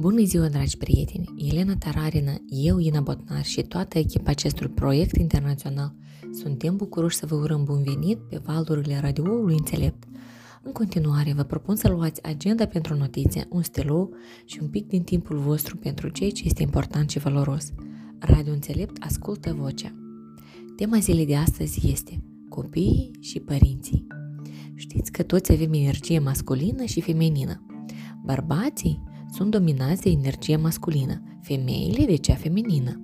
Bună ziua, dragi prieteni! Elena Tararină, eu, Ina Botnar și toată echipa acestui proiect internațional suntem bucuroși să vă urăm bun venit pe valurile radioului înțelept. În continuare, vă propun să luați agenda pentru notițe, un stilou și un pic din timpul vostru pentru ceea ce este important și valoros. Radio Înțelept ascultă vocea. Tema zilei de astăzi este copiii și părinții. Știți că toți avem energie masculină și feminină. Bărbații sunt dominați de energie masculină, femeile de cea feminină.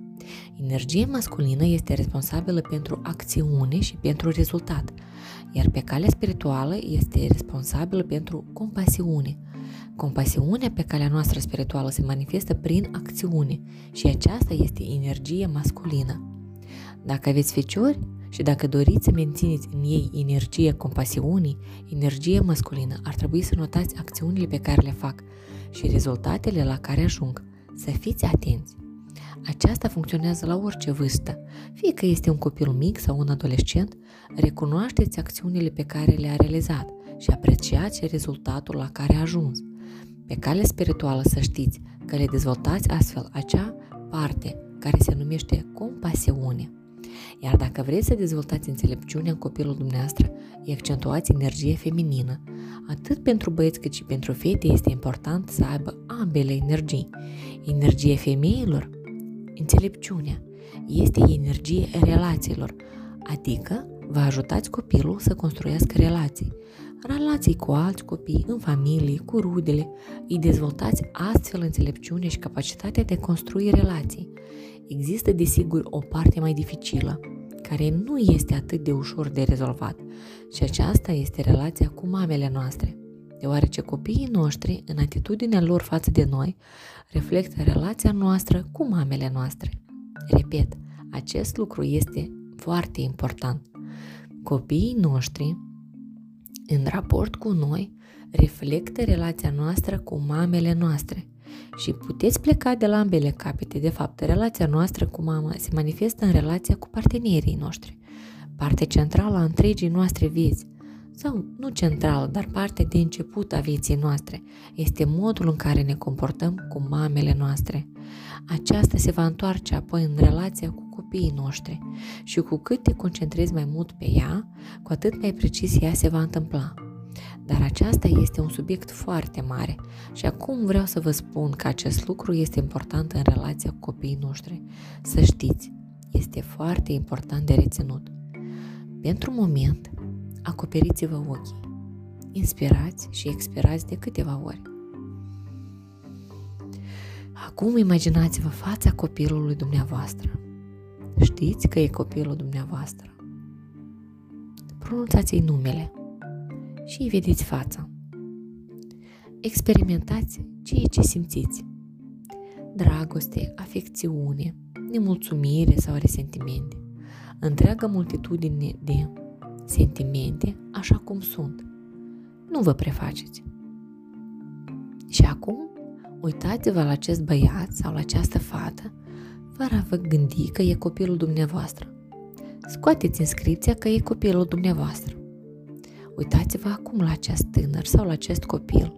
Energia masculină este responsabilă pentru acțiune și pentru rezultat, iar pe calea spirituală este responsabilă pentru compasiune. Compasiunea pe calea noastră spirituală se manifestă prin acțiune și aceasta este energia masculină. Dacă aveți feciori și dacă doriți să mențineți în ei energia compasiunii, energia masculină, ar trebui să notați acțiunile pe care le fac și rezultatele la care ajung. Să fiți atenți! Aceasta funcționează la orice vârstă. Fie că este un copil mic sau un adolescent, recunoașteți acțiunile pe care le-a realizat și apreciați rezultatul la care a ajuns. Pe cale spirituală să știți că le dezvoltați astfel acea parte care se numește compasiune. Iar dacă vreți să dezvoltați înțelepciunea în copilul dumneavoastră, îi accentuați energie feminină. Atât pentru băieți cât și pentru fete este important să aibă ambele energii. Energia femeilor, înțelepciunea, este energie relațiilor, adică vă ajutați copilul să construiască relații. Relații cu alți copii, în familie, cu rudele, îi dezvoltați astfel înțelepciunea și capacitatea de a construi relații. Există, desigur, o parte mai dificilă, care nu este atât de ușor de rezolvat, și aceasta este relația cu mamele noastre, deoarece copiii noștri, în atitudinea lor față de noi, reflectă relația noastră cu mamele noastre. Repet, acest lucru este foarte important. Copiii noștri, în raport cu noi, reflectă relația noastră cu mamele noastre – și puteți pleca de la ambele capete. De fapt, relația noastră cu mama se manifestă în relația cu partenerii noștri. Parte centrală a întregii noastre vieți, sau nu centrală, dar parte de început a vieții noastre, este modul în care ne comportăm cu mamele noastre. Aceasta se va întoarce apoi în relația cu copiii noștri și cu cât te concentrezi mai mult pe ea, cu atât mai precis ea se va întâmpla. Dar aceasta este un subiect foarte mare și acum vreau să vă spun că acest lucru este important în relația cu copiii noștri. Să știți, este foarte important de reținut. Pentru moment, acoperiți-vă ochii, inspirați și expirați de câteva ori. Acum imaginați-vă fața copilului dumneavoastră. Știți că e copilul dumneavoastră. Pronunțați-i numele și îi vedeți fața. Experimentați ceea ce simțiți. Dragoste, afecțiune, nemulțumire sau resentimente. Întreaga multitudine de sentimente așa cum sunt. Nu vă prefaceți. Și acum, uitați-vă la acest băiat sau la această fată fără a vă gândi că e copilul dumneavoastră. Scoateți inscripția că e copilul dumneavoastră. Uitați-vă acum la acest tânăr sau la acest copil,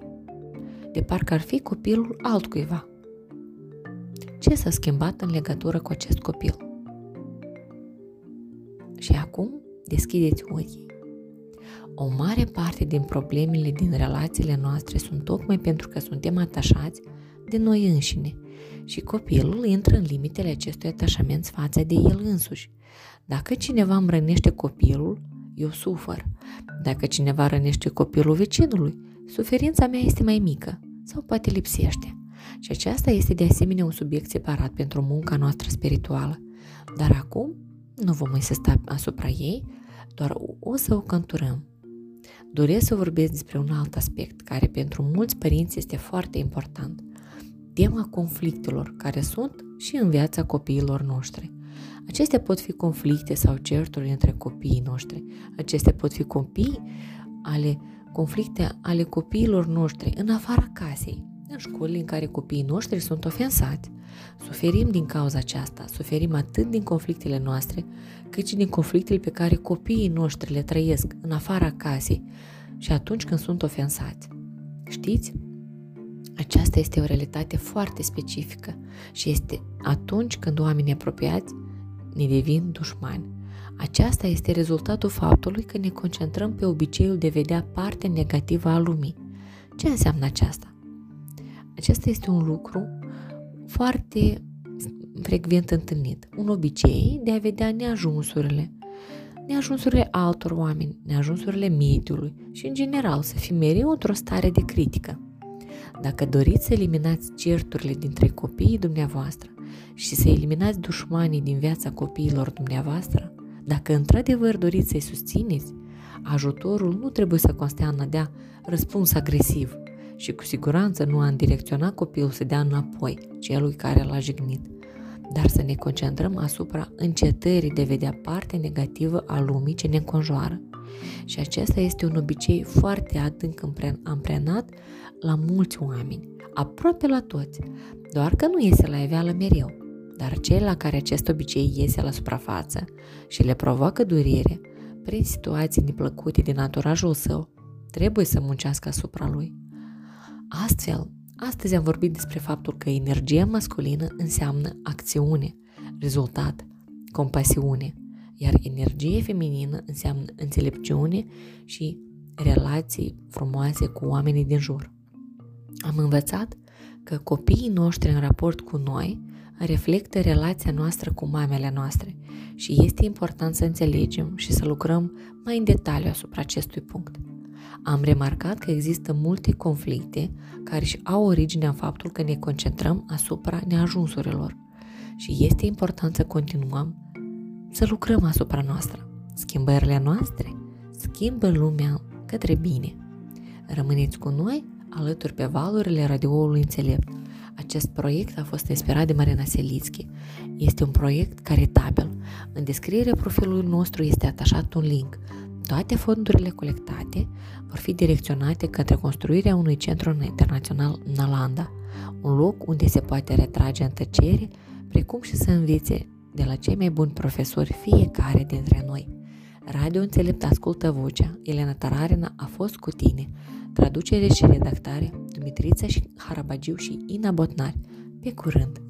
de parcă ar fi copilul altcuiva. Ce s-a schimbat în legătură cu acest copil? Și acum deschideți ochii. O mare parte din problemele din relațiile noastre sunt tocmai pentru că suntem atașați de noi înșine și copilul intră în limitele acestui atașament față de el însuși. Dacă cineva îmi rănește copilul, eu sufăr. Dacă cineva rănește copilul vecinului, suferința mea este mai mică sau poate lipsește. Și aceasta este de asemenea un subiect separat pentru munca noastră spirituală. Dar acum nu vom insista asupra ei, doar o să o canturăm. Doresc să vorbesc despre un alt aspect care pentru mulți părinți este foarte important. Tema conflictelor care sunt și în viața copiilor noștri. Acestea pot fi conflicte sau certuri între copiii noștri. Acestea pot fi copii ale conflicte ale copiilor noștri în afara casei, în școlile în care copiii noștri sunt ofensați. Suferim din cauza aceasta, suferim atât din conflictele noastre, cât și din conflictele pe care copiii noștri le trăiesc în afara casei și atunci când sunt ofensați. Știți? Aceasta este o realitate foarte specifică și este atunci când oamenii apropiați ne devin dușmani. Aceasta este rezultatul faptului că ne concentrăm pe obiceiul de vedea partea negativă a lumii. Ce înseamnă aceasta? Acesta este un lucru foarte frecvent întâlnit. Un obicei de a vedea neajunsurile, neajunsurile altor oameni, neajunsurile mediului și, în general, să fim mereu într-o stare de critică. Dacă doriți să eliminați certurile dintre copiii dumneavoastră și să eliminați dușmanii din viața copiilor dumneavoastră, dacă într-adevăr doriți să-i susțineți, ajutorul nu trebuie să constea în a dea răspuns agresiv și cu siguranță nu a îndirecționa copilul să dea înapoi celui care l-a jignit, dar să ne concentrăm asupra încetării de vedea partea negativă a lumii ce ne înconjoară. Și acesta este un obicei foarte adânc amprenat la mulți oameni, aproape la toți, doar că nu iese la iveală mereu. Dar cei la care acest obicei iese la suprafață și le provoacă durere, prin situații neplăcute din naturajul său, trebuie să muncească asupra lui. Astfel, astăzi am vorbit despre faptul că energia masculină înseamnă acțiune, rezultat, compasiune, iar energia feminină înseamnă înțelepciune și relații frumoase cu oamenii din jur. Am învățat că copiii noștri în raport cu noi reflectă relația noastră cu mamele noastre și este important să înțelegem și să lucrăm mai în detaliu asupra acestui punct. Am remarcat că există multe conflicte care și au originea în faptul că ne concentrăm asupra neajunsurilor și este important să continuăm să lucrăm asupra noastră. Schimbările noastre schimbă lumea către bine. Rămâneți cu noi alături pe valurile radioului înțelept. Acest proiect a fost inspirat de Marina Selitski. Este un proiect caritabil. În descrierea profilului nostru este atașat un link. Toate fondurile colectate vor fi direcționate către construirea unui centru internațional în Alanda, un loc unde se poate retrage în tăcere, precum și să învețe de la cei mai buni profesori fiecare dintre noi. Radio Înțelept ascultă vocea. Elena Tararina a fost cu tine. Traducere și redactare Dumitrița și Harabagiu și Ina Botnar. Pe curând!